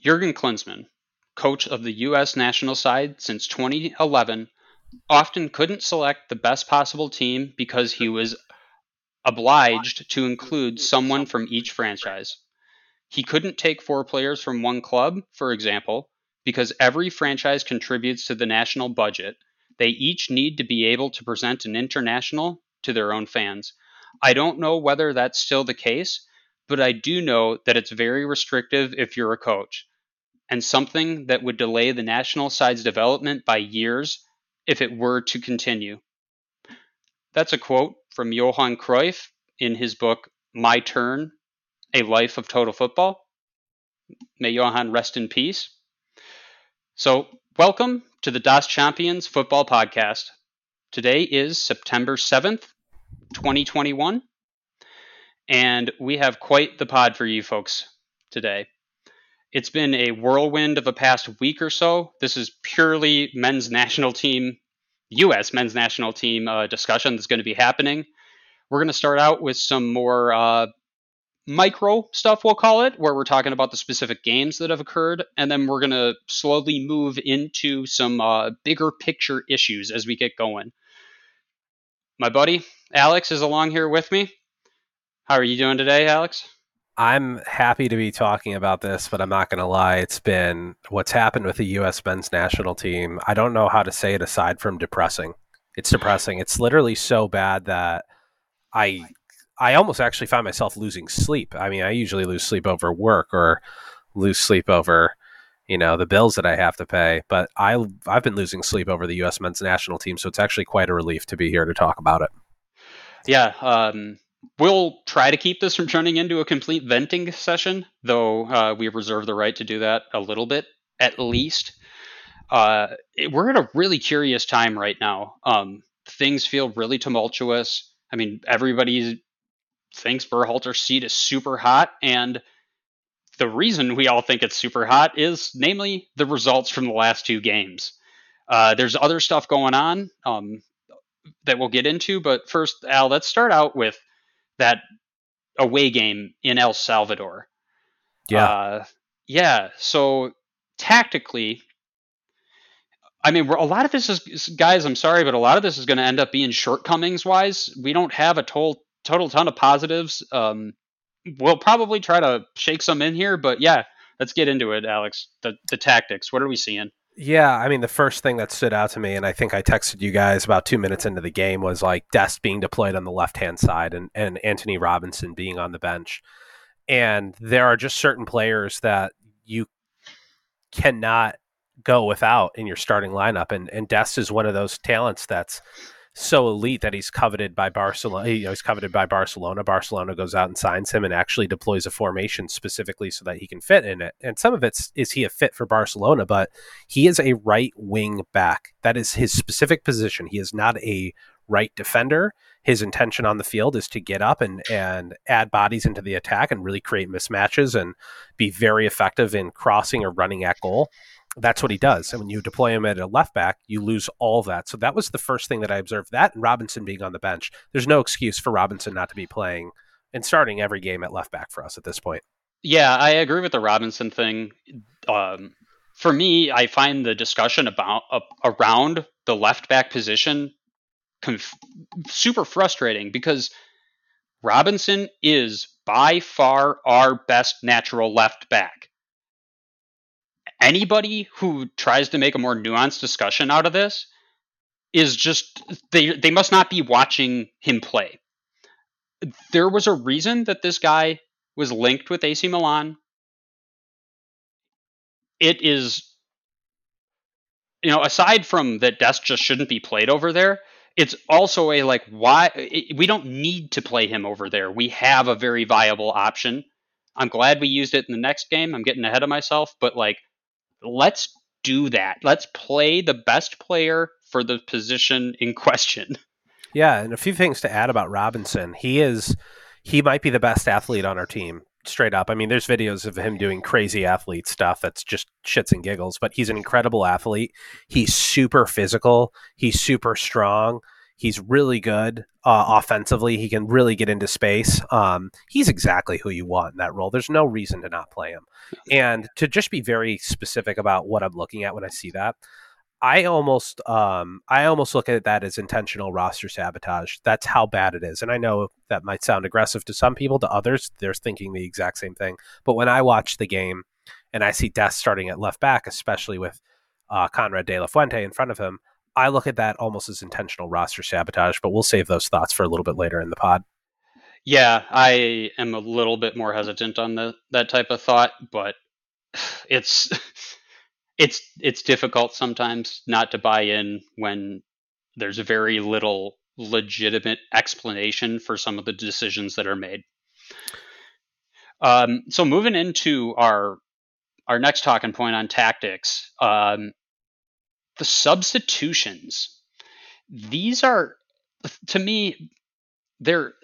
Jurgen Klinsmann, coach of the U.S. national side since 2011, often couldn't select the best possible team because he was obliged to include someone from each franchise. He couldn't take four players from one club, for example, because every franchise contributes to the national budget. They each need to be able to present an international to their own fans. I don't know whether that's still the case, but I do know that it's very restrictive if you're a coach, and something that would delay the national side's development by years if it were to continue. That's a quote from Johan Cruyff in his book My Turn A Life of Total Football. May Johan rest in peace. So, welcome to the DAS Champions Football Podcast. Today is September 7th, 2021, and we have quite the pod for you folks today. It's been a whirlwind of a past week or so. This is purely men's national team, U.S. men's national team uh, discussion that's going to be happening. We're going to start out with some more uh, micro stuff, we'll call it, where we're talking about the specific games that have occurred, and then we're going to slowly move into some uh, bigger picture issues as we get going. My buddy Alex is along here with me. How are you doing today, Alex? I'm happy to be talking about this, but I'm not going to lie. It's been what's happened with the U.S. men's national team. I don't know how to say it aside from depressing. It's depressing. It's literally so bad that I I almost actually find myself losing sleep. I mean, I usually lose sleep over work or lose sleep over you know the bills that I have to pay. But I I've been losing sleep over the U.S. men's national team, so it's actually quite a relief to be here to talk about it. Yeah, um, We'll try to keep this from turning into a complete venting session, though uh, we reserve the right to do that a little bit at least. Uh, it, we're at a really curious time right now. Um, things feel really tumultuous. I mean, everybody thinks Berhalter's seat is super hot, and the reason we all think it's super hot is namely the results from the last two games. Uh, there's other stuff going on um, that we'll get into, but first, Al, let's start out with that away game in El Salvador. Yeah. Uh, yeah. So tactically, I mean, a lot of this is, guys, I'm sorry, but a lot of this is going to end up being shortcomings wise. We don't have a total, total ton of positives. Um, we'll probably try to shake some in here, but yeah, let's get into it, Alex. The, the tactics. What are we seeing? Yeah, I mean, the first thing that stood out to me, and I think I texted you guys about two minutes into the game, was like Dest being deployed on the left hand side and, and Antonee Robinson being on the bench. And there are just certain players that you cannot go without in your starting lineup. And, and Dest is one of those talents that's so elite that he's coveted by Barcelona. You know, he's coveted by Barcelona. Barcelona goes out and signs him and actually deploys a formation specifically so that he can fit in it. And some of it's is he a fit for Barcelona, but he is a right wing back. That is his specific position. He is not a right defender. His intention on the field is to get up and and add bodies into the attack and really create mismatches and be very effective in crossing or running at goal that's what he does. And when you deploy him at a left back, you lose all that. So that was the first thing that I observed. That and Robinson being on the bench. There's no excuse for Robinson not to be playing and starting every game at left back for us at this point. Yeah, I agree with the Robinson thing. Um, for me, I find the discussion about uh, around the left back position conf- super frustrating because Robinson is by far our best natural left back anybody who tries to make a more nuanced discussion out of this is just they they must not be watching him play. There was a reason that this guy was linked with AC Milan. It is you know, aside from that Dest just shouldn't be played over there, it's also a like why it, we don't need to play him over there. We have a very viable option. I'm glad we used it in the next game. I'm getting ahead of myself, but like let's do that. Let's play the best player for the position in question. Yeah, and a few things to add about Robinson. He is he might be the best athlete on our team, straight up. I mean, there's videos of him doing crazy athlete stuff that's just shits and giggles, but he's an incredible athlete. He's super physical, he's super strong. He's really good uh, offensively. He can really get into space. Um, he's exactly who you want in that role. There's no reason to not play him. And to just be very specific about what I'm looking at when I see that, I almost um, I almost look at that as intentional roster sabotage. That's how bad it is. And I know that might sound aggressive to some people, to others, they're thinking the exact same thing. But when I watch the game and I see Dest starting at left back, especially with uh, Konrad De La Fuente in front of him, I look at that almost as intentional roster sabotage, but we'll save those thoughts for a little bit later in the pod. Yeah, I am a little bit more hesitant on the that type of thought, but it's it's it's difficult sometimes not to buy in when there's very little legitimate explanation for some of the decisions that are made. Um, so moving into our our next talking point on tactics, um, the substitutions. These are, to me, they're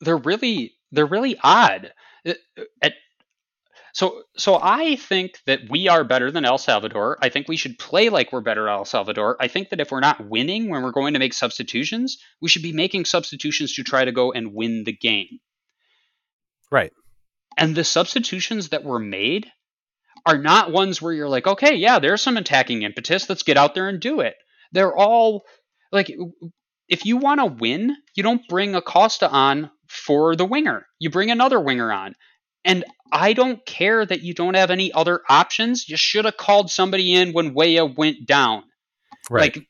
they're really they're really odd. Uh, at, so so I think that we are better than El Salvador. I think we should play like we're better El Salvador. I think that if we're not winning when we're going to make substitutions, we should be making substitutions to try to go and win the game. Right. And the substitutions that were made are not ones where you're like, okay, yeah, there's some attacking impetus. Let's get out there and do it. They're all like, if you want to win, you don't bring Acosta on for the winger. You bring another winger on. And I don't care that you don't have any other options. You should have called somebody in when Weah went down. Right. Like,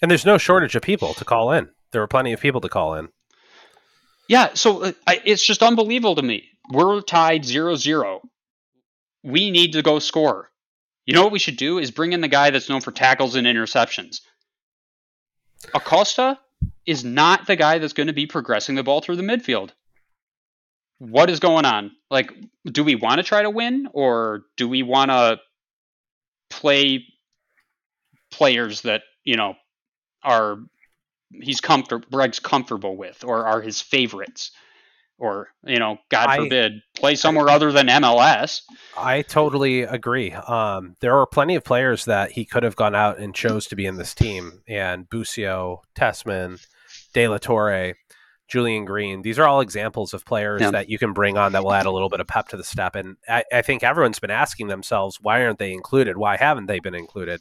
and there's no shortage of people to call in. There were plenty of people to call in. Yeah, so uh, I, it's just unbelievable to me. We're tied 0 0 we need to go score. You know what we should do is bring in the guy that's known for tackles and interceptions. Acosta is not the guy that's going to be progressing the ball through the midfield. What is going on? Like, do we want to try to win or do we want to play players that, you know, are he's comfortable Greg's comfortable with or are his favorites? Or you know god I, forbid play somewhere other than mls i totally agree. Um, there are plenty of players that he could have gone out and chose to be in this team and busio tessmann de la torre julian green. These are all examples of players yeah. that you can bring on that will add a little bit of pep to the step. And I, I think everyone's been asking themselves why aren't they included? Why haven't they been included?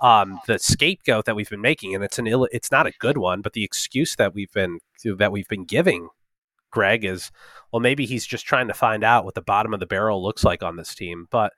Um, the scapegoat that we've been making, and it's an Ill, it's not a good one, but the excuse that we've been that we've been giving Greg is, well, maybe he's just trying to find out what the bottom of the barrel looks like on this team. But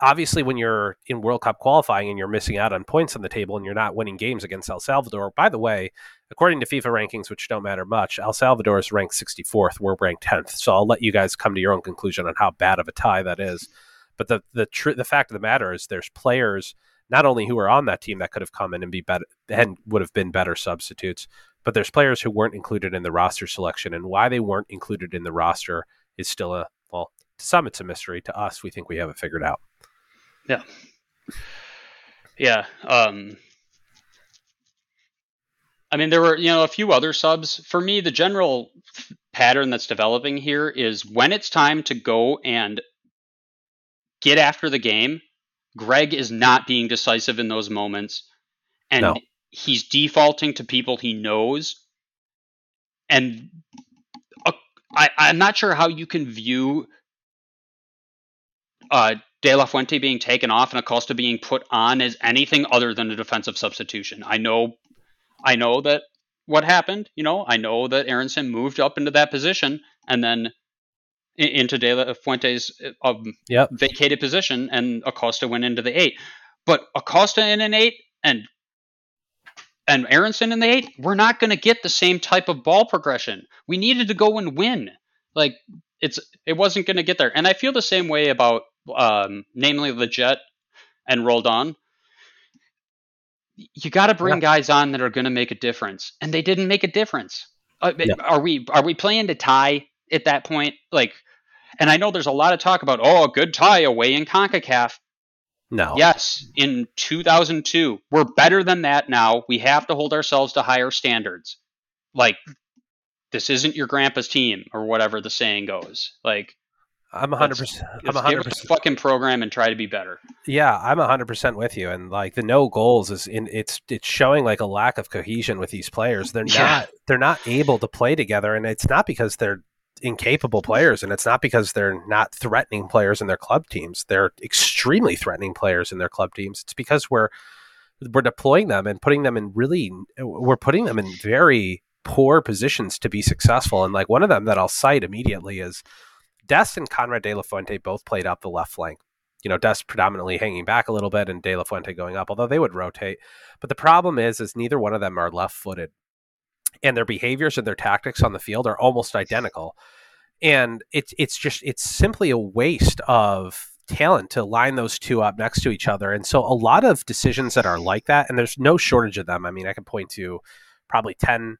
obviously, when you're in World Cup qualifying and you're missing out on points on the table and you're not winning games against El Salvador, by the way, according to FIFA rankings, which don't matter much, El Salvador is ranked 64th. We're ranked 10th. So I'll let you guys come to your own conclusion on how bad of a tie that is. But the the tr- the fact of the matter is, there's players not only who are on that team that could have come in and be better and would have been better substitutes, but there's players who weren't included in the roster selection, and why they weren't included in the roster is still a well, to some it's a mystery. To us, we think we have it figured out. Yeah, yeah. Um, I mean, there were you know a few other subs. For me, the general pattern that's developing here is when it's time to go and get after the game. Greg is not being decisive in those moments, and no he's defaulting to people he knows, and uh, I, I'm not sure how you can view uh, De La Fuente being taken off and Acosta being put on as anything other than a defensive substitution. I know, I know that what happened. You know, I know that Aaronson moved up into that position and then into De La Fuente's um, yep. vacated position, and Acosta went into the eight. But Acosta in an eight and and Aaronson in the eight, we're not going to get the same type of ball progression. We needed to go and win. Like it's it wasn't going to get there. And I feel the same way about um, namely Lletget and Roldan. You got to bring yeah. guys on that are going to make a difference, and they didn't make a difference. Uh, yeah. Are we are we playing to tie at that point? Like, and I know there's a lot of talk about oh a good tie away in Concacaf. No. Yes, in 2002. We're better than that now. We have to hold ourselves to higher standards. Like, this isn't your grandpa's team, or whatever the saying goes. Like, I'm 100. percent I'm 100. percent fucking program and try to be better. Yeah, I'm 100 percent with you. And like the no goals is in it's it's showing like a lack of cohesion with these players. They're yeah. not they're not able to play together, and it's not because they're incapable players, and it's not because they're not threatening players in their club teams. They're extremely threatening players in their club teams. It's because we're we're deploying them and putting them in really we're putting them in very poor positions to be successful. And like one of them that I'll cite immediately is Dest and Konrad De La Fuente both played up the left flank. You know, Dest predominantly hanging back a little bit and De La Fuente going up, although they would rotate. But the problem is, is neither one of them are left footed. And their behaviors and their tactics on the field are almost identical. And it's it's just it's simply a waste of talent to line those two up next to each other. And so a lot of decisions that are like that, and there's no shortage of them. I mean, I can point to probably 10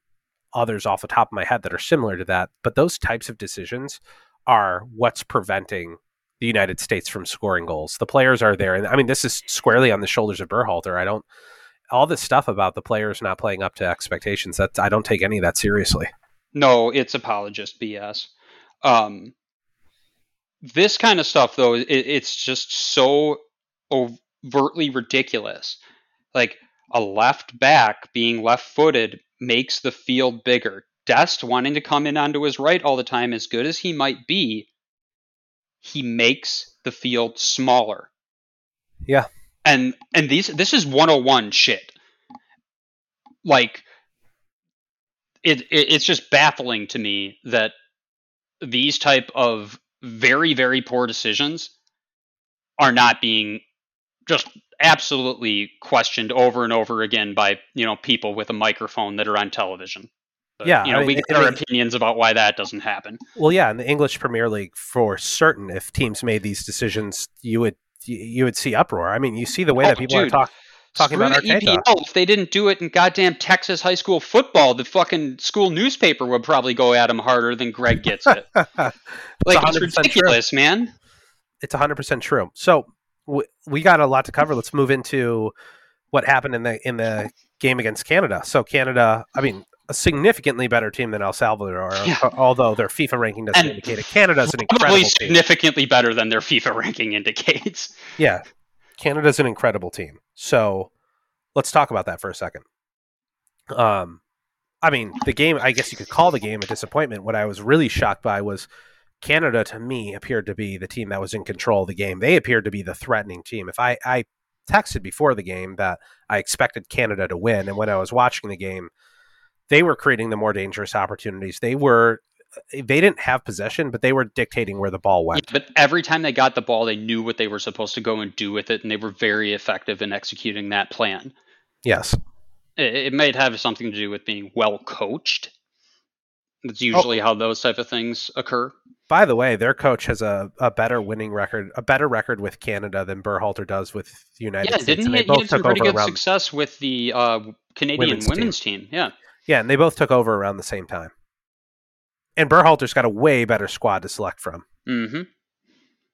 others off the top of my head that are similar to that. But those types of decisions are what's preventing the United States from scoring goals. The players are there. And I mean, this is squarely on the shoulders of Berhalter. I don't, all this stuff about the players not playing up to expectations, that I don't take any of that seriously. No, it's apologist BS. Um, this kind of stuff, though, it, it's just so overtly ridiculous. Like a left back being left footed makes the field bigger. Dest wanting to come in onto his right all the time, as good as he might be, he makes the field smaller. Yeah. And and these this is 101 shit. Like it, it it's just baffling to me that these type of very very poor decisions are not being just absolutely questioned over and over again by you know people with a microphone that are on television. But, yeah, you know, I mean, we get our opinions about why that doesn't happen. Well, yeah, in the English Premier League, for certain, if teams made these decisions, you would you would see uproar. I mean, you see the way oh, that people dude. are talking talking about EPL. If they didn't do it in goddamn Texas high school football, the fucking school newspaper would probably go at him harder than Greg gets it. like it's, ridiculous, true. man. It's 100% true. So we, we got a lot to cover. Let's move into what happened in the in the game against Canada. So Canada, I mean, a significantly better team than El Salvador, yeah. although their FIFA ranking doesn't and indicate it. Canada's an incredible team. significantly better than their FIFA ranking indicates. Yeah, Canada's an incredible team. So let's talk about that for a second. Um, I mean, the game. I guess you could call the game a disappointment. What I was really shocked by was Canada. To me, appeared to be the team that was in control of the game. They appeared to be the threatening team. If I, I texted before the game that I expected Canada to win, and when I was watching the game, they were creating the more dangerous opportunities. They were they didn't have possession, but they were dictating where the ball went. Yeah, but every time they got the ball, they knew what they were supposed to go and do with it, and they were very effective in executing that plan. Yes. It, it might have something to do with being well coached. That's usually oh. how those type of things occur. By the way, their coach has a, a better winning record, a better record with Canada than Berhalter does with the United yeah, States. Yeah, didn't he? He had some pretty good success with the uh, Canadian women's, women's team. team. Yeah. Yeah, and they both took over around the same time. And Berhalter's got a way better squad to select from. Mm-hmm.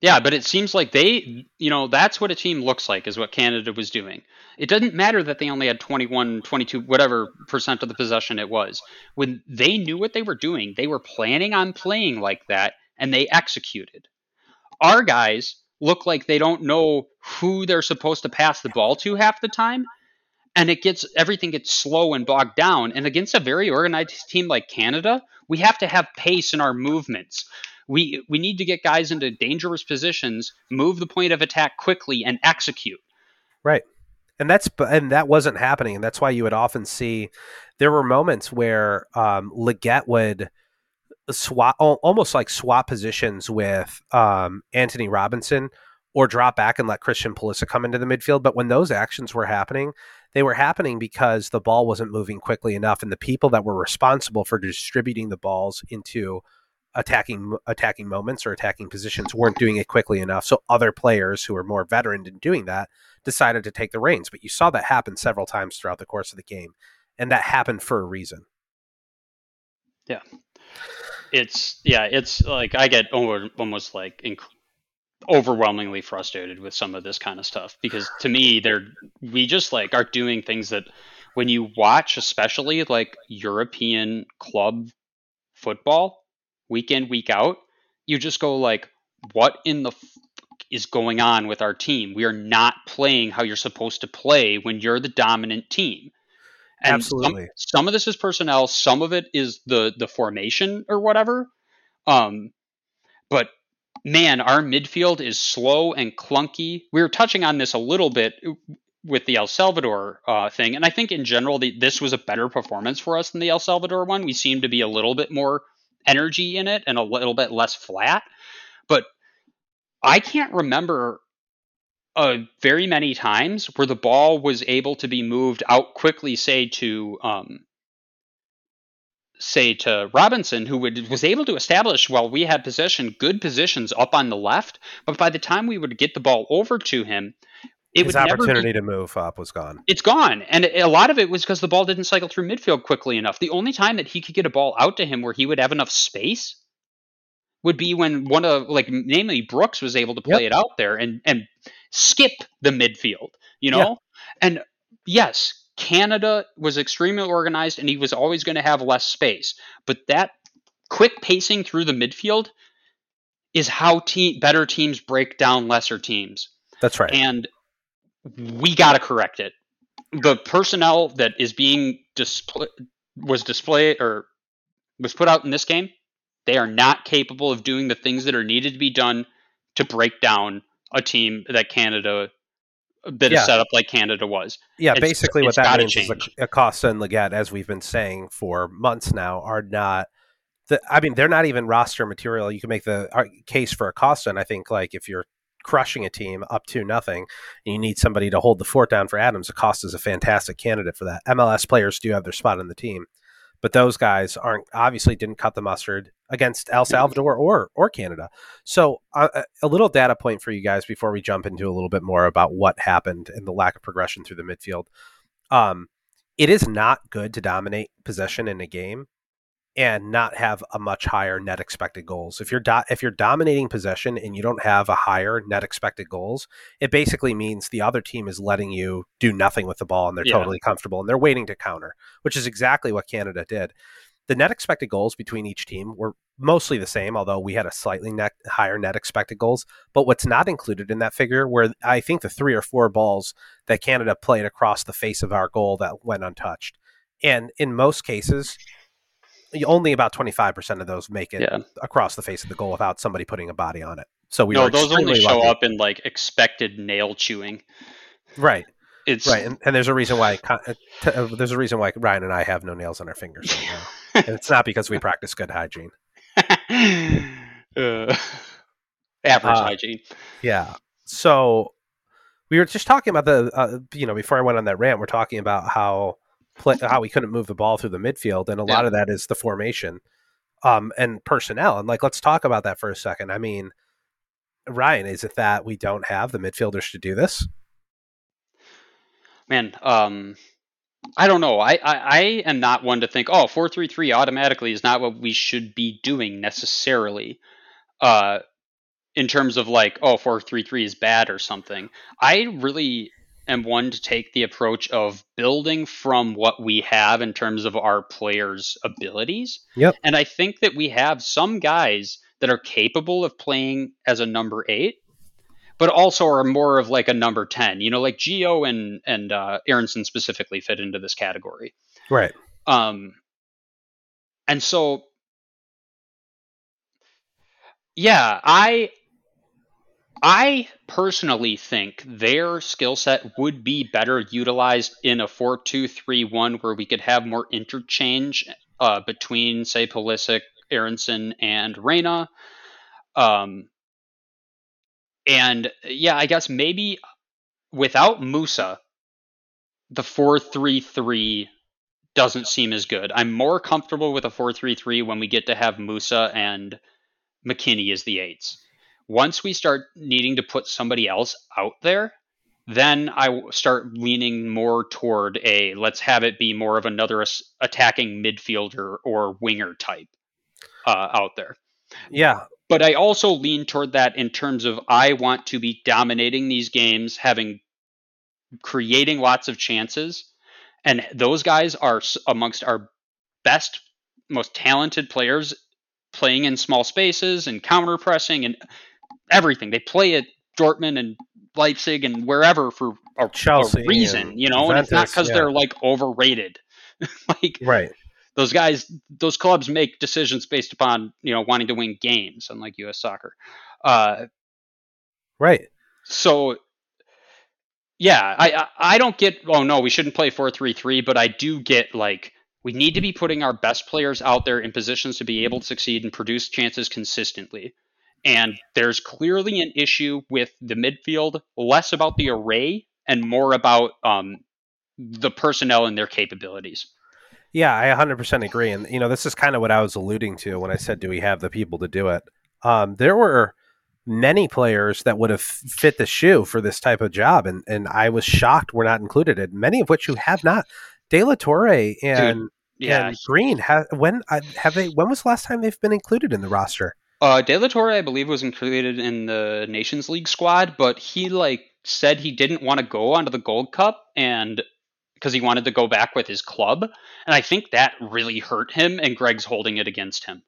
Yeah, but it seems like they, you know, that's what a team looks like, is what Canada was doing. It doesn't matter that they only had 21, 22, whatever percent of the possession it was. When they knew what they were doing, they were planning on playing like that, and they executed. Our guys look like they don't know who they're supposed to pass the ball to half the time, and it gets everything gets slow and bogged down. And against a very organized team like Canada, we have to have pace in our movements. We we need to get guys into dangerous positions, move the point of attack quickly, and execute. Right. And that's and that wasn't happening, and that's why you would often see there were moments where um, Lletget would swap almost like swap positions with um, Antonee Robinson or drop back and let Christian Pulisic come into the midfield. But when those actions were happening, they were happening because the ball wasn't moving quickly enough, and the people that were responsible for distributing the balls into attacking attacking moments or attacking positions weren't doing it quickly enough. So other players who were more veteran in doing that decided to take the reins. But you saw that happen several times throughout the course of the game, and that happened for a reason. Yeah, it's yeah, it's like I get almost like inc- overwhelmingly frustrated with some of this kind of stuff because to me they're we just like are doing things that when you watch especially like European club football week in week out you just go like what in the f- is going on with our team? We are not playing how you're supposed to play when you're the dominant team. And Absolutely. Some, some of this is personnel, some of it is the the formation or whatever. Um, but man, our midfield is slow and clunky. We were touching on this a little bit with the El Salvador uh, thing, and I think in general the, this was a better performance for us than the El Salvador one. We seemed to be a little bit more energy in it and a little bit less flat. But I can't remember uh, very many times where the ball was able to be moved out quickly, say to um, say to Robinson, who would, was able to establish while we had possession good positions up on the left, but by the time we would get the ball over to him, it His opportunity be, to move up was gone. It's gone, and a lot of it was because the ball didn't cycle through midfield quickly enough. The only time that he could get a ball out to him where he would have enough space would be when one of like namely Brooks was able to play yep. it out there and and skip the midfield, you know? Yeah. And yes, Canada was extremely organized and he was always going to have less space. But that quick pacing through the midfield is how te- better teams break down lesser teams. That's right. And we got to correct it. The personnel that is being display was displayed or was put out in this game, they are not capable of doing the things that are needed to be done to break down a team that Canada that yeah. is set up like Canada was. Yeah, it's, basically what that means change. is Acosta and Lletget, as we've been saying for months now, are not. The, I mean, they're not even roster material. You can make the uh, case for Acosta, and I think like if you're crushing a team up to nothing, and you need somebody to hold the fort down for Adams, Acosta is a fantastic candidate for that. MLS players do have their spot in the team but those guys aren't obviously didn't cut the mustard against El Salvador or or Canada. So uh, a little data point for you guys before we jump into a little bit more about what happened and the lack of progression through the midfield. Um, it is not good to dominate possession in a game and not have a much higher net expected goals. If you're do- if you're dominating possession and you don't have a higher net expected goals, it basically means the other team is letting you do nothing with the ball and they're yeah. totally comfortable and they're waiting to counter, which is exactly what Canada did. The net expected goals between each team were mostly the same, although we had a slightly net, higher net expected goals. But what's not included in that figure were I think the three or four balls that Canada played across the face of our goal that went untouched. And in most cases, only about 25% of those make it yeah. across the face of the goal without somebody putting a body on it. So we no, those only show lucky. up in like expected nail chewing. Right. It's right, and, and there's a reason why uh, uh, there's a reason why Rian and I have no nails on our fingers right it's not because we practice good hygiene. uh, average uh, hygiene. Yeah. So we were just talking about the uh, you know before I went on that rant, we're talking about how play, how we couldn't move the ball through the midfield, and a yeah. lot of that is the formation um, and personnel. And like, let's talk about that for a second. I mean, Rian, is it that we don't have the midfielders to do this? Man, um, I don't know. I, I, I am not one to think, oh, four three three automatically is not what we should be doing necessarily. Uh, in terms of like, oh, four three three is bad or something. I really am one to take the approach of building from what we have in terms of our players' abilities. Yep. And I think that we have some guys that are capable of playing as a number eight, but also are more of like a number ten. You know, like Gio and and uh, Aaronson specifically fit into this category. Right. Um. And so, yeah, I I personally think their skill set would be better utilized in a 4 2 3 1 where we could have more interchange uh, between, say, Pulisic, Aaronson, and Reyna. Um, and yeah, I guess maybe without Musah, the 4 3 3 doesn't seem as good. I'm more comfortable with a 4 3 3 when we get to have Musah and McKennie as the eights once we start needing to put somebody else out there, then I start leaning more toward a let's have it be more of another attacking midfielder or winger type uh, out there. Yeah. But I also lean toward that in terms of I want to be dominating these games, having creating lots of chances. And those guys are amongst our best, most talented players playing in small spaces and counter pressing and everything. They play at Dortmund and Leipzig and wherever for a, Chelsea a reason, you know, and it's not because yeah. they're like overrated. like right. Those guys, those clubs make decisions based upon you know wanting to win games, unlike U.S. soccer. Uh, right. So yeah, I, I don't get. Oh no, we shouldn't play four three three. But I do get like we need to be putting our best players out there in positions to be able to succeed and produce chances consistently. And there's clearly an issue with the midfield, less about the array and more about um, the personnel and their capabilities. Yeah, I 100% agree. And, you know, this is kind of what I was alluding to when I said, do we have the people to do it? Um, there were many players that would have fit the shoe for this type of job. And, and I was shocked we're not included in many of which you have not. De La Torre and, Dude, yeah. and Green, have, when uh, have they, when was the last time they've been included in the roster? Uh, De La Torre, I believe, was included in the Nations League squad, but he like said he didn't want to go onto the Gold Cup and because he wanted to go back with his club, and I think that really hurt him. And Greg's holding it against him.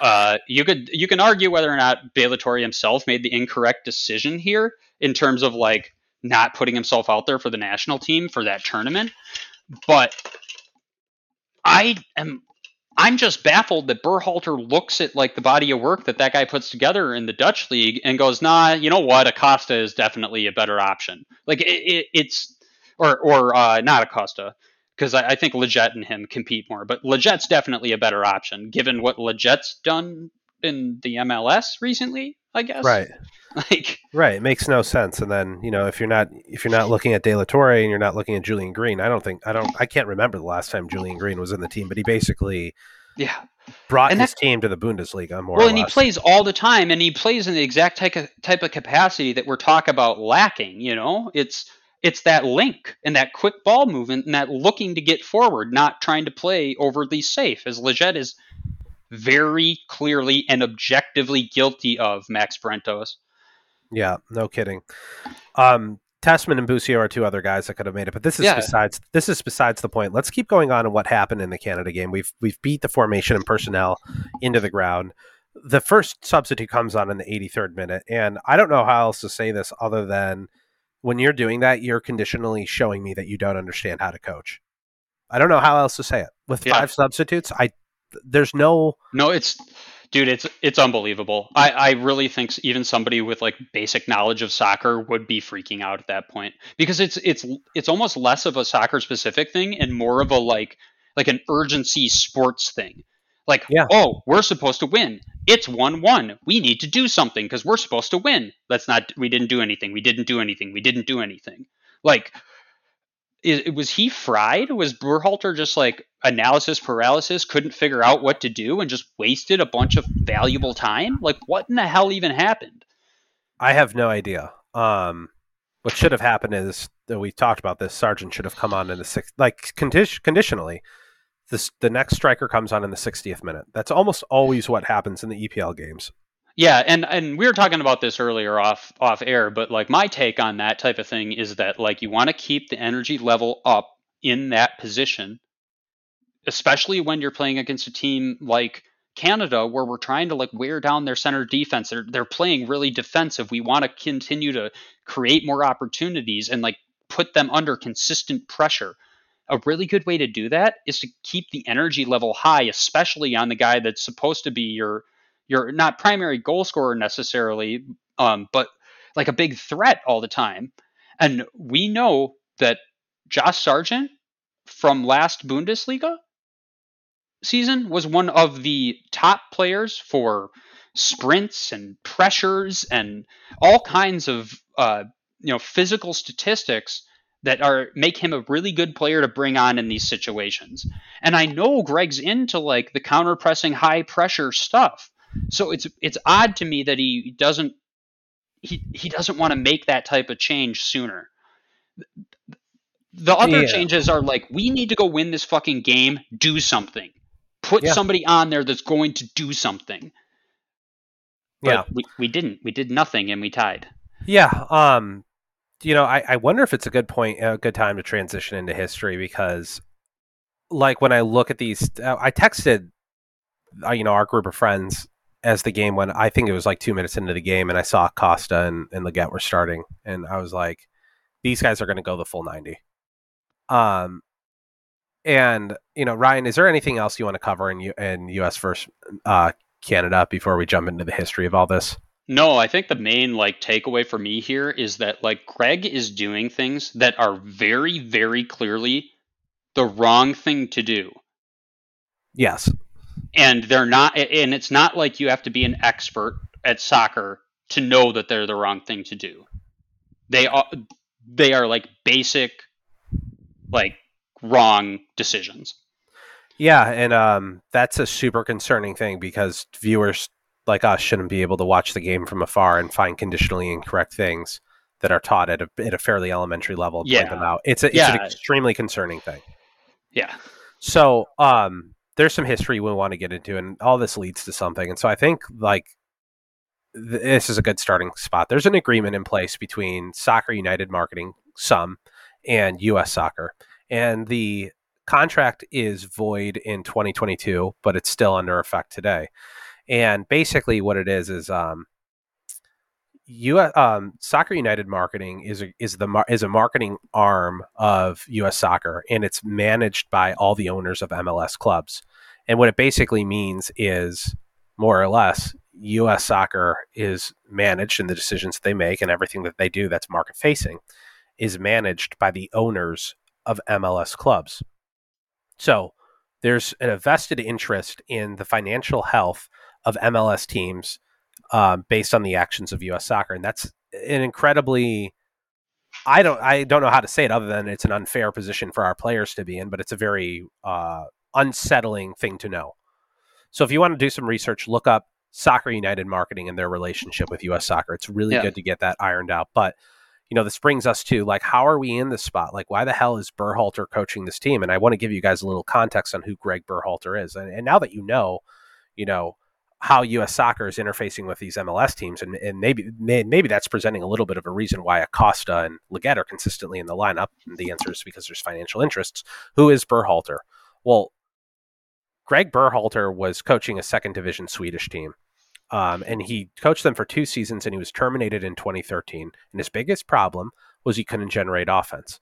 Uh, you could you can argue whether or not La himself made the incorrect decision here in terms of like not putting himself out there for the national team for that tournament, but I am I'm just baffled that Berhalter looks at like the body of work that that guy puts together in the Dutch league and goes, "Nah, you know what? Acosta is definitely a better option." Like it, it, it's or or uh, not Acosta because I, I, think Lletget and him compete more, but Lletget's definitely a better option given what Lletget's done in the MLS recently. I guess right. Like right, it makes no sense. And then you know if you're not if you're not looking at De La Torre and you're not looking at Julian Green, I don't think I don't I can't remember the last time Julian Green was in the team, but he basically yeah brought and his team to the Bundesliga more. Well, and he plays all the time, and he plays in the exact type of type of capacity that we're talking about lacking. You know, it's it's that link and that quick ball movement and that looking to get forward, not trying to play overly safe, as Lletget is very clearly and objectively guilty of Max Brentos. Yeah, no kidding. Um, Tessmann and Busio are two other guys that could have made it, but this is yeah. besides this is besides the point. Let's keep going on and what happened in the Canada game. We've we've beat the formation and personnel into the ground. The first substitute comes on in the 83rd minute, and I don't know how else to say this other than when you're doing that, you're conditionally showing me that you don't understand how to coach. I don't know how else to say it. With yeah. five substitutes, I there's no no. It's dude, it's it's unbelievable. I, I really think even somebody with like basic knowledge of soccer would be freaking out at that point because it's it's it's almost less of a soccer specific thing and more of a like like an urgency sports thing. Like, yeah. oh, we're supposed to win. It's one one. We need to do something because we're supposed to win. Let's not. We didn't do anything. We didn't do anything. We didn't do anything. Like is, was he fried? Was Berhalter just like analysis paralysis, couldn't figure out what to do, and just wasted a bunch of valuable time? Like, what in the hell even happened? I have no idea. Um, what should have happened is that we talked about this. Sargent should have come on in the sixth, like condi- conditionally. The next striker comes on in the 60th minute. That's almost always what happens in the EPL games. Yeah, and and we were talking about this earlier off off air, but like my take on that type of thing is that like you want to keep the energy level up in that position, especially when you're playing against a team like Canada where we're trying to like wear down their center defense. They're they're playing really defensive. We want to continue to create more opportunities and like put them under consistent pressure. A really good way to do that is to keep the energy level high, especially on the guy that's supposed to be your your not primary goal scorer necessarily, um, but like a big threat all the time. And we know that Josh Sargent from last Bundesliga season was one of the top players for sprints and pressures and all kinds of uh, you know physical statistics that are make him a really good player to bring on in these situations. And I know Greg's into like the counter pressing high pressure stuff. So it's it's odd to me that he doesn't he he doesn't want to make that type of change sooner. The other yeah. changes are like we need to go win this fucking game, do something. Put yeah. somebody on there that's going to do something. But yeah. we, we didn't. We did nothing and we tied. Yeah. Um you know, I, I wonder if it's a good point, a good time to transition into history because, like, when I look at these, I texted, uh, you know, our group of friends as the game went. I think it was like two minutes into the game, and I saw Costa and, and Lletget were starting, and I was like, these guys are going to go the full ninety. Um, and you know, Rian, is there anything else you want to cover in U- in U.S. versus uh, Canada before we jump into the history of all this? No, I think the main like takeaway for me here is that like Greg is doing things that are very, very clearly the wrong thing to do. Yes. And they're not and it's not like you have to be an expert at soccer to know that they're the wrong thing to do. They are they are like basic like wrong decisions. Yeah, and um, that's a super concerning thing because viewers like us shouldn't be able to watch the game from afar and find conditionally incorrect things that are taught at a, at a fairly elementary level yeah. point them out. It's, a, it's yeah. an extremely concerning thing. Yeah. So um, there's some history we want to get into, and all this leads to something. And so I think like th- this is a good starting spot. There's an agreement in place between Soccer United Marketing, some, and U.S. Soccer, and the contract is void in 2022, but it's still under effect today. And basically, what it is is um, U um, Soccer United Marketing is a, is the mar- is a marketing arm of U.S. Soccer, and it's managed by all the owners of MLS clubs. And what it basically means is, more or less, U.S. Soccer is managed, and the decisions they make and everything that they do that's market facing is managed by the owners of MLS clubs. So there's a vested interest in the financial health of MLS teams um, based on the actions of U.S. Soccer, and that's an incredibly I don't I don't know how to say it other than it's an unfair position for our players to be in, but it's a very uh, unsettling thing to know. So if you want to do some research, look up Soccer United marketing and their relationship with U.S. Soccer. It's really Yeah. good to get that ironed out. But you know, this brings us to like, how are we in this spot? Like, why the hell is Berhalter coaching this team? And I want to give you guys a little context on who Greg Berhalter is. And, and now that you know, you know how U.S. Soccer is interfacing with these MLS teams, and, and maybe may, maybe that's presenting a little bit of a reason why Acosta and Lletget are consistently in the lineup. And the answer is because there's financial interests. Who is Berhalter? Well, Greg Berhalter was coaching a second division Swedish team. Um, and he coached them for two seasons and he was terminated in 2013. And his biggest problem was he couldn't generate offense.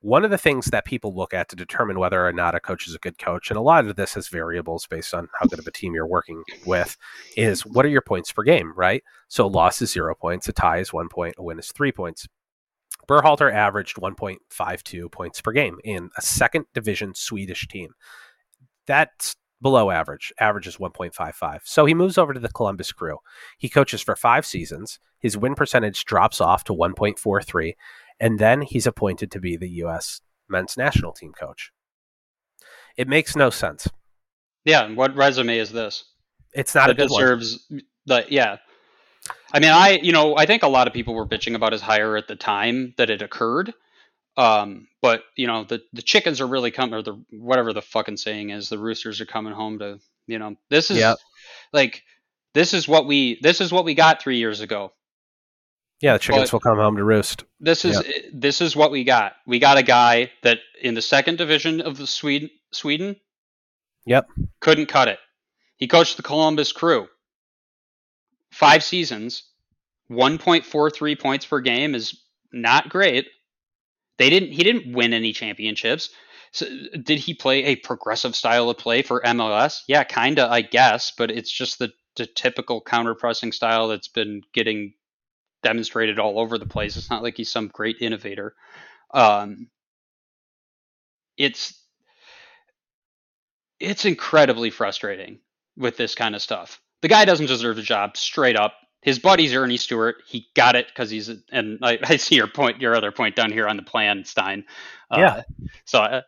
One of the things that people look at to determine whether or not a coach is a good coach, and a lot of this has variables based on how good of a team you're working with, is what are your points per game, right? So a loss is zero points, a tie is one point, a win is three points. Berhalter averaged 1.52 points per game in a second division Swedish team. That's below average. Average is 1.55. So he moves over to the Columbus Crew. He coaches for five seasons. His win percentage drops off to 1.43, and then he's appointed to be the U.S. men's national team coach. It makes no sense. Yeah. And what resume is this? It's not a that good one. deserves the yeah. I mean, I you know I think a lot of people were bitching about his hire at the time that it occurred. Um, but you know the the chickens are really coming, or the whatever the fucking saying is, the roosters are coming home to you know this is Yep. like this is what we this is what we got three years ago. Yeah, the chickens But- will come home to roost. This is eh, this is what we got. We got a guy that in the second division of the Sweden Sweden. Yep. Couldn't cut it. He coached the Columbus Crew. Five seasons, 1.43 points per game is not great. They didn't he didn't win any championships. So, did he play a progressive style of play for MLS? Yeah, kind of, I guess, but it's just the, the typical counter pressing style that's been getting demonstrated all over the place. It's not like he's some great innovator. Um, it's it's incredibly frustrating with this kind of stuff. The guy doesn't deserve the job, straight up. His buddy's Earnie Stewart. He got it because he's and I, I see your point, your other point down here on the plan, Stein. Uh, Yeah. So, uh,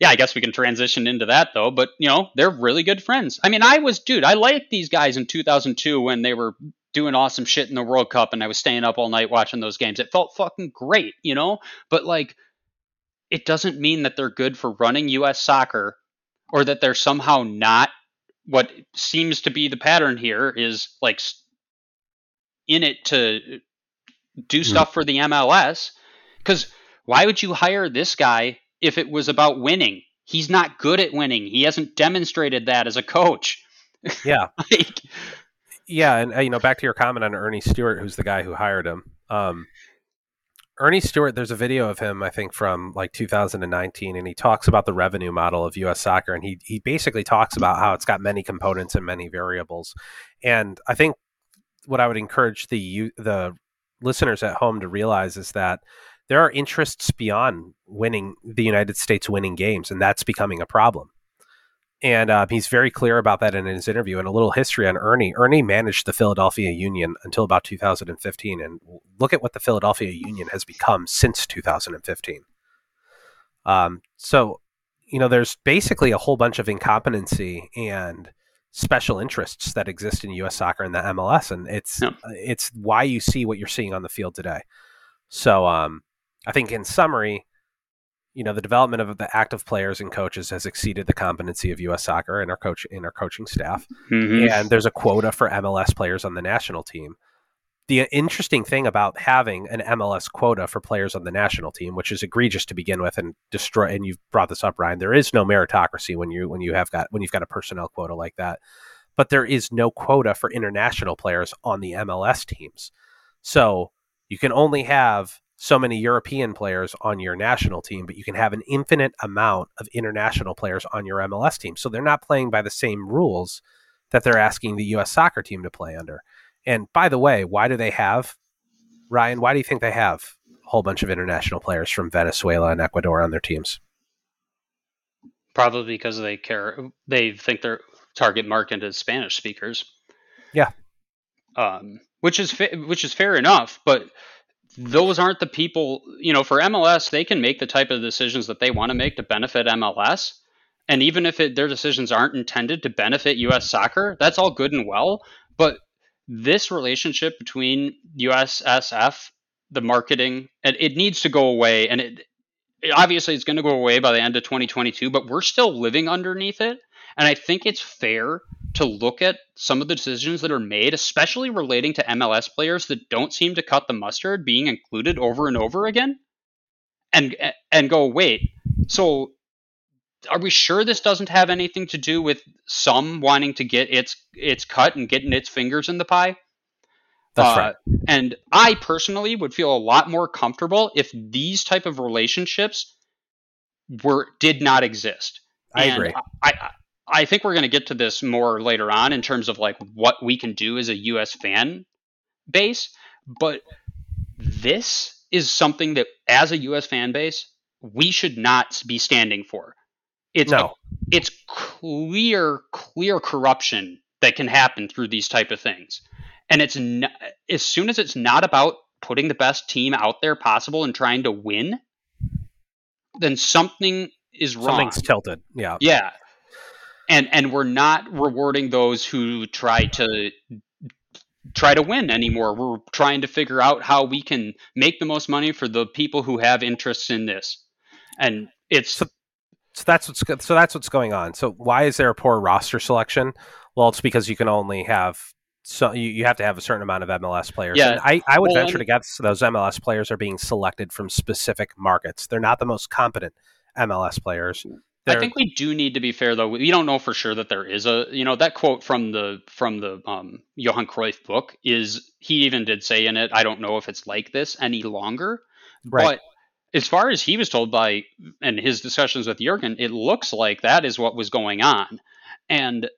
yeah, I guess we can transition into that though. But you know, they're really good friends. I mean, I was, dude, I liked these guys in 2002 when they were doing awesome shit in the World Cup, and I was staying up all night watching those games. It felt fucking great, you know. But like, it doesn't mean that they're good for running U.S. soccer, or that they're somehow not. What seems to be the pattern here is like in it to uh, do hmm. stuff for the MLS. Because why would you hire this guy if it was about winning? He's not good at winning. He hasn't demonstrated that as a coach. Yeah. like, Yeah, and uh, you know, back to your comment on Earnie Stewart, who's the guy who hired him. Um, Earnie Stewart, there's a video of him, I think, from like 2019, and he talks about the revenue model of U.S. soccer, and he he basically talks about how it's got many components and many variables. And I think what I would encourage the the listeners at home to realize is that there are interests beyond winning the United States winning games, and that's becoming a problem. And uh, he's very clear about that in his interview. And a little history on Earnie. Ernie managed the Philadelphia Union until about 2015. And look at what the Philadelphia Union has become since 2015. Um, so, you know, there's basically a whole bunch of incompetency and special interests that exist in U.S. soccer and the MLS, and it's yeah. it's why you see what you're seeing on the field today. So, um, I think in summary, you know, the development of the active players and coaches has exceeded the competency of U.S. Soccer and our coach in our coaching staff. Mm-hmm. And there's a quota for MLS players on the national team. The interesting thing about having an MLS quota for players on the national team, which is egregious to begin with, and destroy. And you've brought this up, Rian. There is no meritocracy when you when you have got when you've got a personnel quota like that. But there is no quota for international players on the MLS teams. So you can only have so many European players on your national team, but you can have an infinite amount of international players on your MLS team. So they're not playing by the same rules that they're asking the U.S. soccer team to play under. And by the way, why do they have, Rian, why do you think they have a whole bunch of international players from Venezuela and Ecuador on their teams? Probably because they care, they think their target market is Spanish speakers. Yeah. Um, which is fa- which is fair enough, but those aren't the people, you know, for MLS, they can make the type of decisions that they want to make to benefit MLS. And even if it, their decisions aren't intended to benefit US soccer, that's all good and well. But this relationship between USSF, the marketing, and it needs to go away. And it, it obviously it's going to go away by the end of 2022, but we're still living underneath it. And I think it's fair to look at some of the decisions that are made, especially relating to MLS players that don't seem to cut the mustard being included over and over again, and and go, wait, so are we sure this doesn't have anything to do with some wanting to get its its cut and getting its fingers in the pie? That's uh, right. And I personally would feel a lot more comfortable if these type of relationships were did not exist. I and agree. I, I think we're going to get to this more later on in terms of like what we can do as a US fan base, but this is something that as a US fan base we should not be standing for. It's no. it's clear clear corruption that can happen through these type of things. And it's not, as soon as it's not about putting the best team out there possible and trying to win, then something is wrong. Something's tilted. Yeah. Yeah and and we're not rewarding those who try to try to win anymore. We're trying to figure out how we can make the most money for the people who have interests in this, and it's. So, so that's what's so that's what's going on. So why is there a poor roster selection? Well, it's because you can only have so you, you have to have a certain amount of MLS players. Yeah, and I, I would well, venture to guess those MLS players are being selected from specific markets. They're not the most competent MLS players. I think we do need to be fair, though. We don't know for sure that there is a, you know, that quote from the from the um, Johan Cruyff book is he even did say in it. I don't know if it's like this any longer, right. but as far as he was told by and his discussions with Jurgen, it looks like that is what was going on, and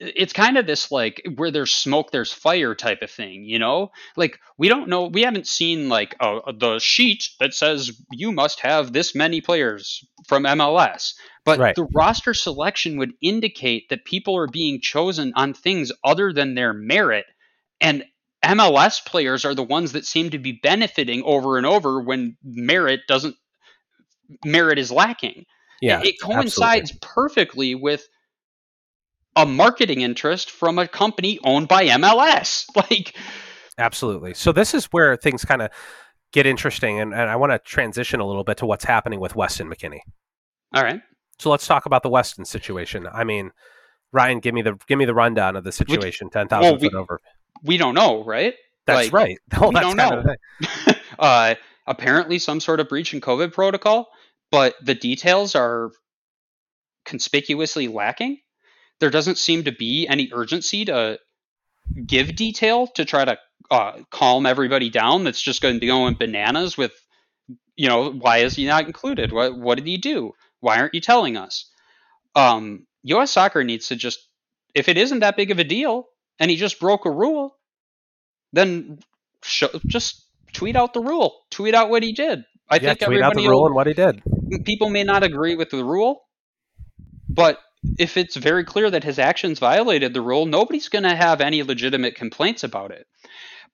it's kind of this like where there's smoke there's fire type of thing you know like we don't know we haven't seen like uh, the sheet that says you must have this many players from mls but right. the roster selection would indicate that people are being chosen on things other than their merit and mls players are the ones that seem to be benefiting over and over when merit doesn't merit is lacking yeah it, it coincides absolutely. perfectly with a marketing interest from a company owned by MLS. Like, absolutely. So this is where things kind of get interesting, and, and I want to transition a little bit to what's happening with Weston McKennie. All right. So let's talk about the Weston situation. I mean, Rian, give me the give me the rundown of the situation. Ten thousand well, foot over. We don't know, right? That's like, right. We don't know. uh, apparently, some sort of breach in COVID protocol, but the details are conspicuously lacking there doesn't seem to be any urgency to give detail to try to uh, calm everybody down. That's just going to be going bananas with, you know, why is he not included? What what did he do? Why aren't you telling us? Um, U.S. Soccer needs to just, if it isn't that big of a deal, and he just broke a rule, then show, just tweet out the rule. Tweet out what he did. I think everybody. yeah, think tweet out the rule will- and what he did. people may not agree with the rule, but if it's very clear that his actions violated the rule, nobody's going to have any legitimate complaints about it.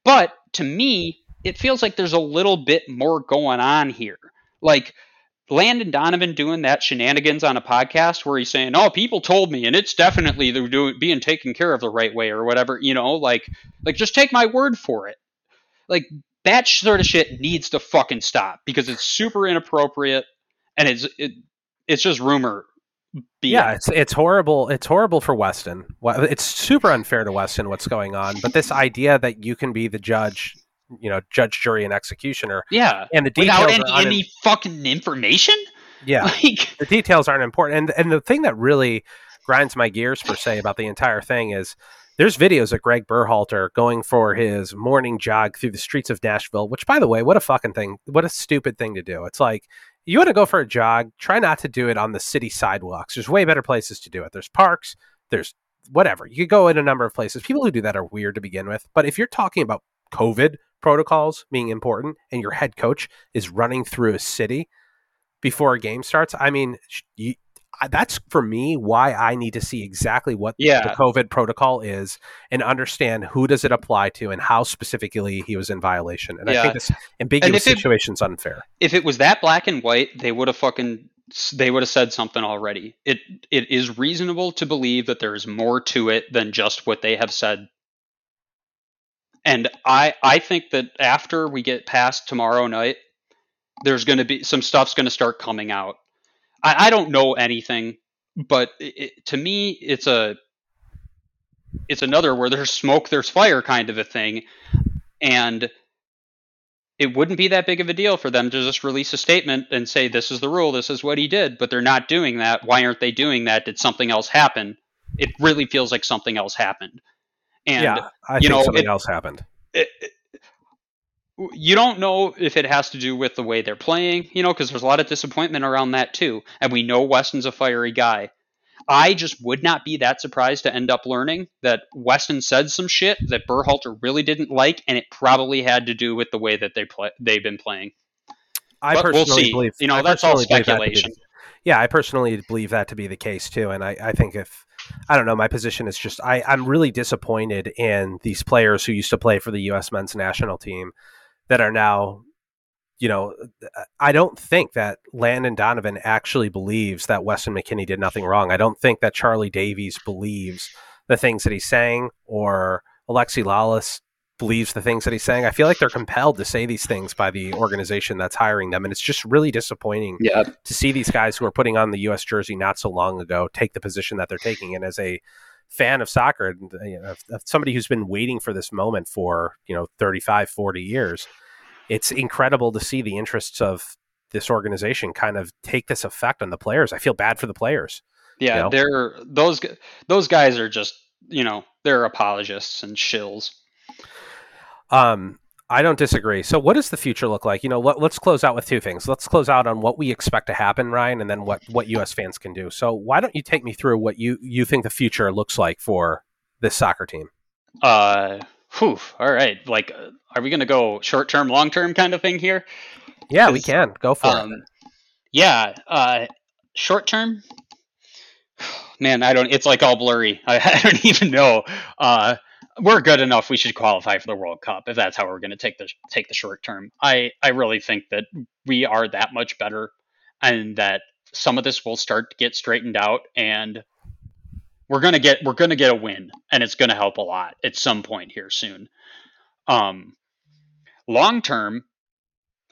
But to me, it feels like there's a little bit more going on here. Like Landon Donovan doing that shenanigans on a podcast where he's saying, "Oh, people told me, and it's definitely they're doing being taken care of the right way or whatever." You know, like like just take my word for it. Like that sort of shit needs to fucking stop because it's super inappropriate and it's it, it's just rumor. BS. Yeah, it's it's horrible. It's horrible for Weston. It's super unfair to Weston what's going on. But this idea that you can be the judge, you know, judge, jury, and executioner, yeah. and the details Without any, un- any fucking information, yeah, like the details aren't important. And and the thing that really grinds my gears per se about the entire thing is there's videos of Greg Berhalter going for his morning jog through the streets of Nashville. Which, by the way, what a fucking thing! What a stupid thing to do. It's like you want to go for a jog, try not to do it on the city sidewalks. There's way better places to do it. There's parks. There's whatever. You could go in a number of places. People who do that are weird to begin with. But if you're talking about COVID protocols being important and your head coach is running through a city before a game starts, I mean, you, that's for me why I need to see exactly what Yeah. the COVID protocol is and understand who does it apply to and how specifically he was in violation. And I think this ambiguous situation is unfair. if it was that black and white, they would have fucking they would have said something already. It it is reasonable to believe that there is more to it than just what they have said. And I I think that after we get past tomorrow night, there's going to be some stuff's going to start coming out. I, I don't know anything, but it, it, to me, it's a it's another where there's smoke, there's fire kind of a thing, and it wouldn't be that big of a deal for them to just release a statement and say this is the rule, this is what he did, but they're not doing that. Why aren't they doing that? Did something else happen? It really feels like something else happened. And yeah, I you think know, something it- else happened. it- you don't know if it has to do with the way they're playing, you know, because there's a lot of disappointment around that too. And we know Weston's a fiery guy. I just would not be that surprised to end up learning that Weston said some shit that Berhalter really didn't like, and it probably had to do with the way that they play they've been playing. I But we'll personally see. believe You know, I that's all that be speculation. yeah, I personally believe that to be the case too, and I, I think if I don't know, my position is just I, I'm really disappointed in these players who used to play for the U.S. men's national team that are now, you know, I don't think that Landon Donovan actually believes that Weston McKennie did nothing wrong. I don't think that Charlie Davies believes the things that he's saying or Alexi Lalas believes the things that he's saying. I feel like they're compelled to say these things by the organization that's hiring them, and it's just really disappointing Yeah. to see these guys who are putting on the U.S. jersey not so long ago take the position that they're taking. And as a fan of soccer, and, you know, of- of somebody who's been waiting for this moment for, you know, 35, 40 years, it's incredible to see the interests of this organization kind of take this effect on the players. I feel bad for the players. Yeah, You know? they're those those guys are just you know they're apologists and shills. Um, I don't disagree. So, what does the future look like? You know, let, let's close out with two things. Let's close out on what we expect to happen, Rian, and then what what U.S. fans can do. So, why don't you take me through what you you think the future looks like for this soccer team? Uh, whew, all right. Like, are we gonna go short term, long term kind of thing here? Yeah, we can go for it. Um, yeah. Uh, short term. Man, I don't. It's like all blurry. I, I don't even know. Uh, we're good enough. We should qualify for the World Cup if that's how we're going to take the take the short term. I I really think that we are that much better, and that some of this will start to get straightened out, and we're gonna get we're gonna get a win, and it's gonna help a lot at some point here soon. Um, long term,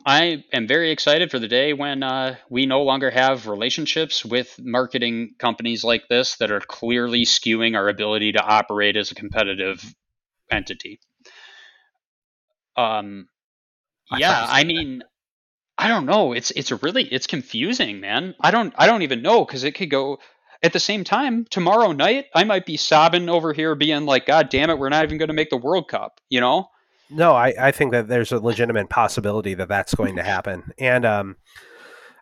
I am very excited for the day when uh, we no longer have relationships with marketing companies like this that are clearly skewing our ability to operate as a competitive entity. Um, I yeah, I mean, I don't know. It's it's really it's confusing, man. I don't I don't even know because it could go. at the same time, tomorrow night I might be sobbing over here, being like, "God damn it, we're not even going to make the World Cup," you know? No, I, I think that there's a legitimate possibility that that's going to happen, and um,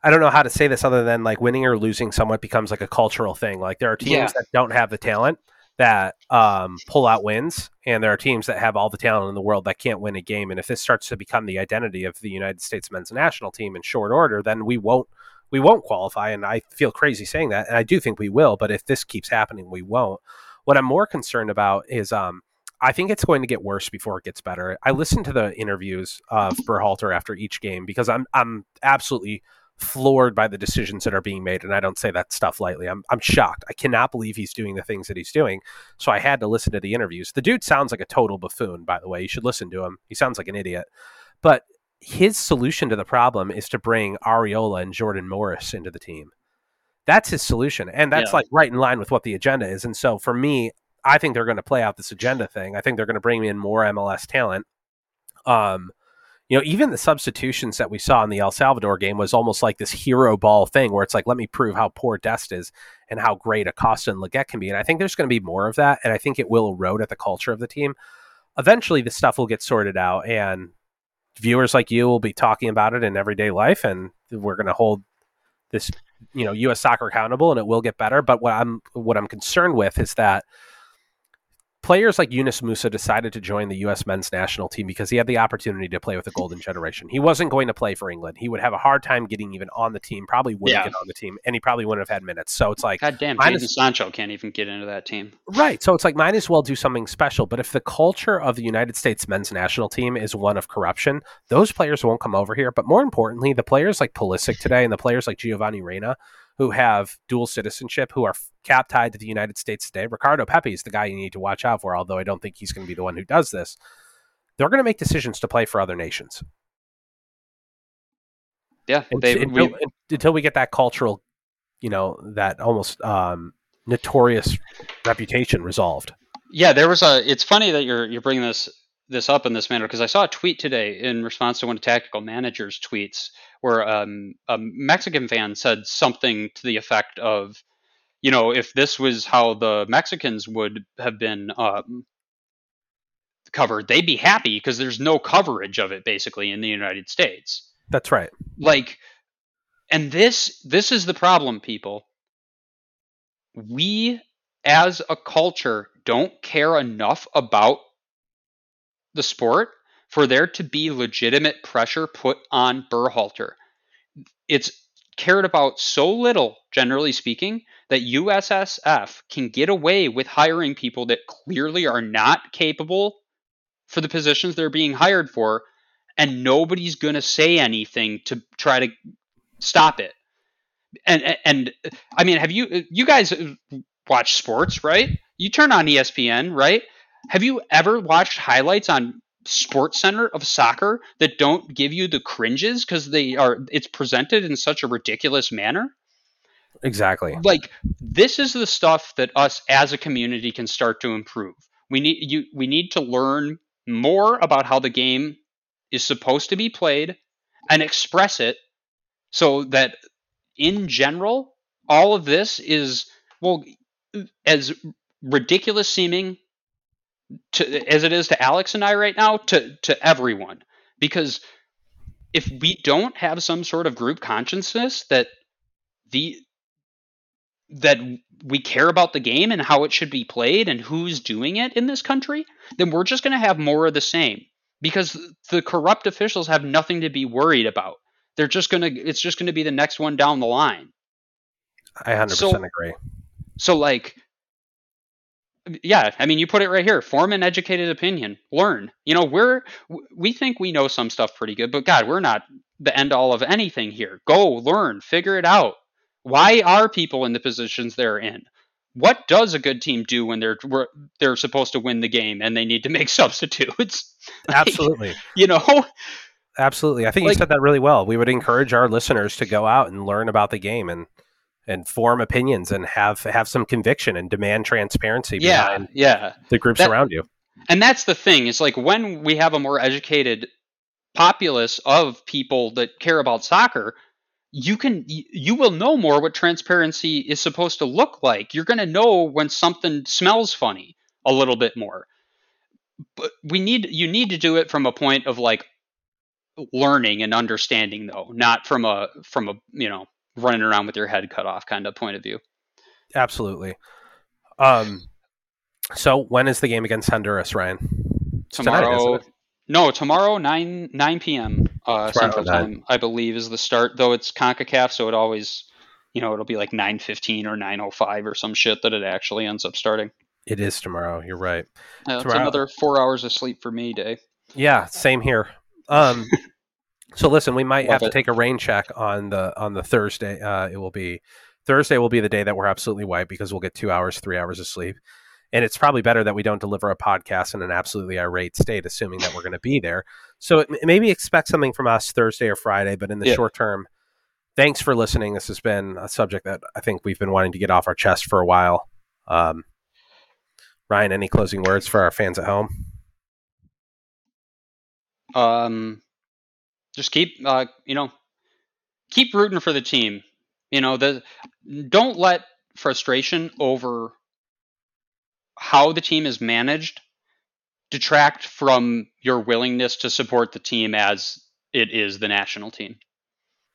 I don't know how to say this other than like winning or losing somewhat becomes like a cultural thing. Like there are teams Yeah. that don't have the talent that um, pull out wins, and there are teams that have all the talent in the world that can't win a game. And if this starts to become the identity of the United States men's national team in short order, then we won't we won't qualify. And I feel crazy saying that, and I do think we will. But if this keeps happening, we won't. What I'm more concerned about is um, I think it's going to get worse before it gets better. I listened to the interviews of mm-hmm. Berhalter after each game because I'm I'm absolutely floored by the decisions that are being made, and I don't say that stuff lightly. I'm I'm shocked. I cannot believe he's doing the things that he's doing. So I had to listen to the interviews. The dude sounds like a total buffoon, by the way. You should listen to him. He sounds like an idiot. But his solution to the problem is to bring Arriola and Jordan Morris into the team. That's his solution, and that's Yeah. like right in line with what the agenda is. And so for me, I think they're going to play out this agenda thing. I think they're going to bring in more MLS talent. Um, you know, even the substitutions that we saw in the El Salvador game was almost like this hero ball thing where it's like, let me prove how poor Dest is and how great Acosta and Lletget can be. And I think there's going to be more of that. And I think it will erode at the culture of the team. Eventually, this stuff will get sorted out, and viewers like you will be talking about it in everyday life. And we're going to hold this, you know, U.S. soccer accountable, and it will get better. But what I'm what I'm concerned with is that players like Yunus Musah decided to join the U.S. men's national team because he had the opportunity to play with the golden generation. He wasn't going to play for England. He would have a hard time getting even on the team, probably wouldn't Yeah. get on the team, and he probably wouldn't have had minutes. So it's like, God damn, is- Sancho can't even get into that team. right. So it's like, might as well do something special. But if the culture of the United States men's national team is one of corruption, those players won't come over here. But more importantly, the players like Pulisic today and the players like Giovanni Reyna, who have dual citizenship, who are cap tied to the United States today. Ricardo Pepi is the guy you need to watch out for, although I don't think he's going to be the one who does this. They're going to make decisions to play for other nations Yeah, they, until, we, until we get that cultural, you know, that almost um, notorious reputation resolved. Yeah, there was a. It's funny that you're you're bringing this this up in this manner because I saw a tweet today in response to one of Tactical Manager's tweets where um, a Mexican fan said something to the effect of, you know, if this was how the Mexicans would have been um, covered, they'd be happy because there's no coverage of it basically in the United States That's right. like and this this is the problem people we as a culture don't care enough about the sport for there to be legitimate pressure put on Berhalter. It's cared about so little, generally speaking, that USSF can get away with hiring people that clearly are not capable for the positions they're being hired for, and nobody's going to say anything to try to stop it. And, and I mean, have you you guys watch sports, right? You turn on ESPN, right? Have you ever watched highlights on Sports Center of soccer that don't give you the cringes because they are it's presented in such a ridiculous manner? Exactly. Like this is the stuff that us as a community can start to improve. We need you we need to learn more about how the game is supposed to be played and express it so that in general all of this is well as ridiculous seeming to as it is to Alex and I right now to to everyone because if we don't have some sort of group consciousness that the that we care about the game and how it should be played and who's doing it in this country, then we're just going to have more of the same because the corrupt officials have nothing to be worried about. They're just going to it's just going to be the next one down the line. I 100% So- agree. So like yeah, I mean you put it right here. Form an educated opinion. Learn. You know, we're we think we know some stuff pretty good, but god, we're not the end all of anything here. Go learn, figure it out. Why are people in the positions they're in? What does a good team do when they're they're supposed to win the game and they need to make substitutes? Like, Absolutely. You know, Absolutely. I think Like- you said that really well. We would encourage our listeners to go out and learn about the game and and form opinions and have have some conviction and demand transparency yeah, behind yeah. the groups That- around you. And that's the thing. It's like when we have a more educated populace of people that care about soccer, you can you will know more what transparency is supposed to look like. You're going to know when something smells funny a little bit more. But we need you need to do it from a point of like learning and understanding though, not from a from a, you know, running around with your head cut off kind of point of view. Absolutely. Um so when is the game against Honduras, Rian? Tomorrow tonight, no, tomorrow nine nine p.m. Uh, Central Time, I believe, is the start. Though it's Concacaf, so it always, you know, it'll be like nine fifteen or nine oh five or some shit that it actually ends up starting. It is tomorrow. You're right. Uh, it's another four hours of sleep for me, Day. Yeah, same here. Um, so listen, we might Love have it. to take a rain check on the on the Thursday. Uh, it will be Thursday. Will be the day that we're absolutely white because we'll get two hours, three hours of sleep and it's probably better that we don't deliver a podcast in an absolutely irate state, assuming that we're going to be there. So it, maybe expect something from us Thursday or Friday, but in the yeah. short term, thanks for listening. This has been a subject that I think we've been wanting to get off our chest for a while. Um, Rian, any closing words for our fans at home? Um, just keep, uh, you know, keep rooting for the team. You know, the don't let frustration over how the team is managed detract from your willingness to support the team as it is the national team.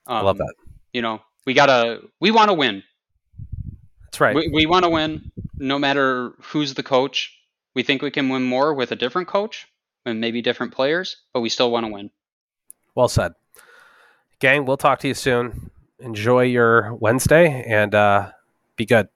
Um, I love that. You know, we gotta, we want to win. That's right. We, we want to win no matter who's the coach. We think we can win more with a different coach and maybe different players, but we still want to win. Well said. Gang, we'll talk to you soon. Enjoy your Wednesday and uh, be good.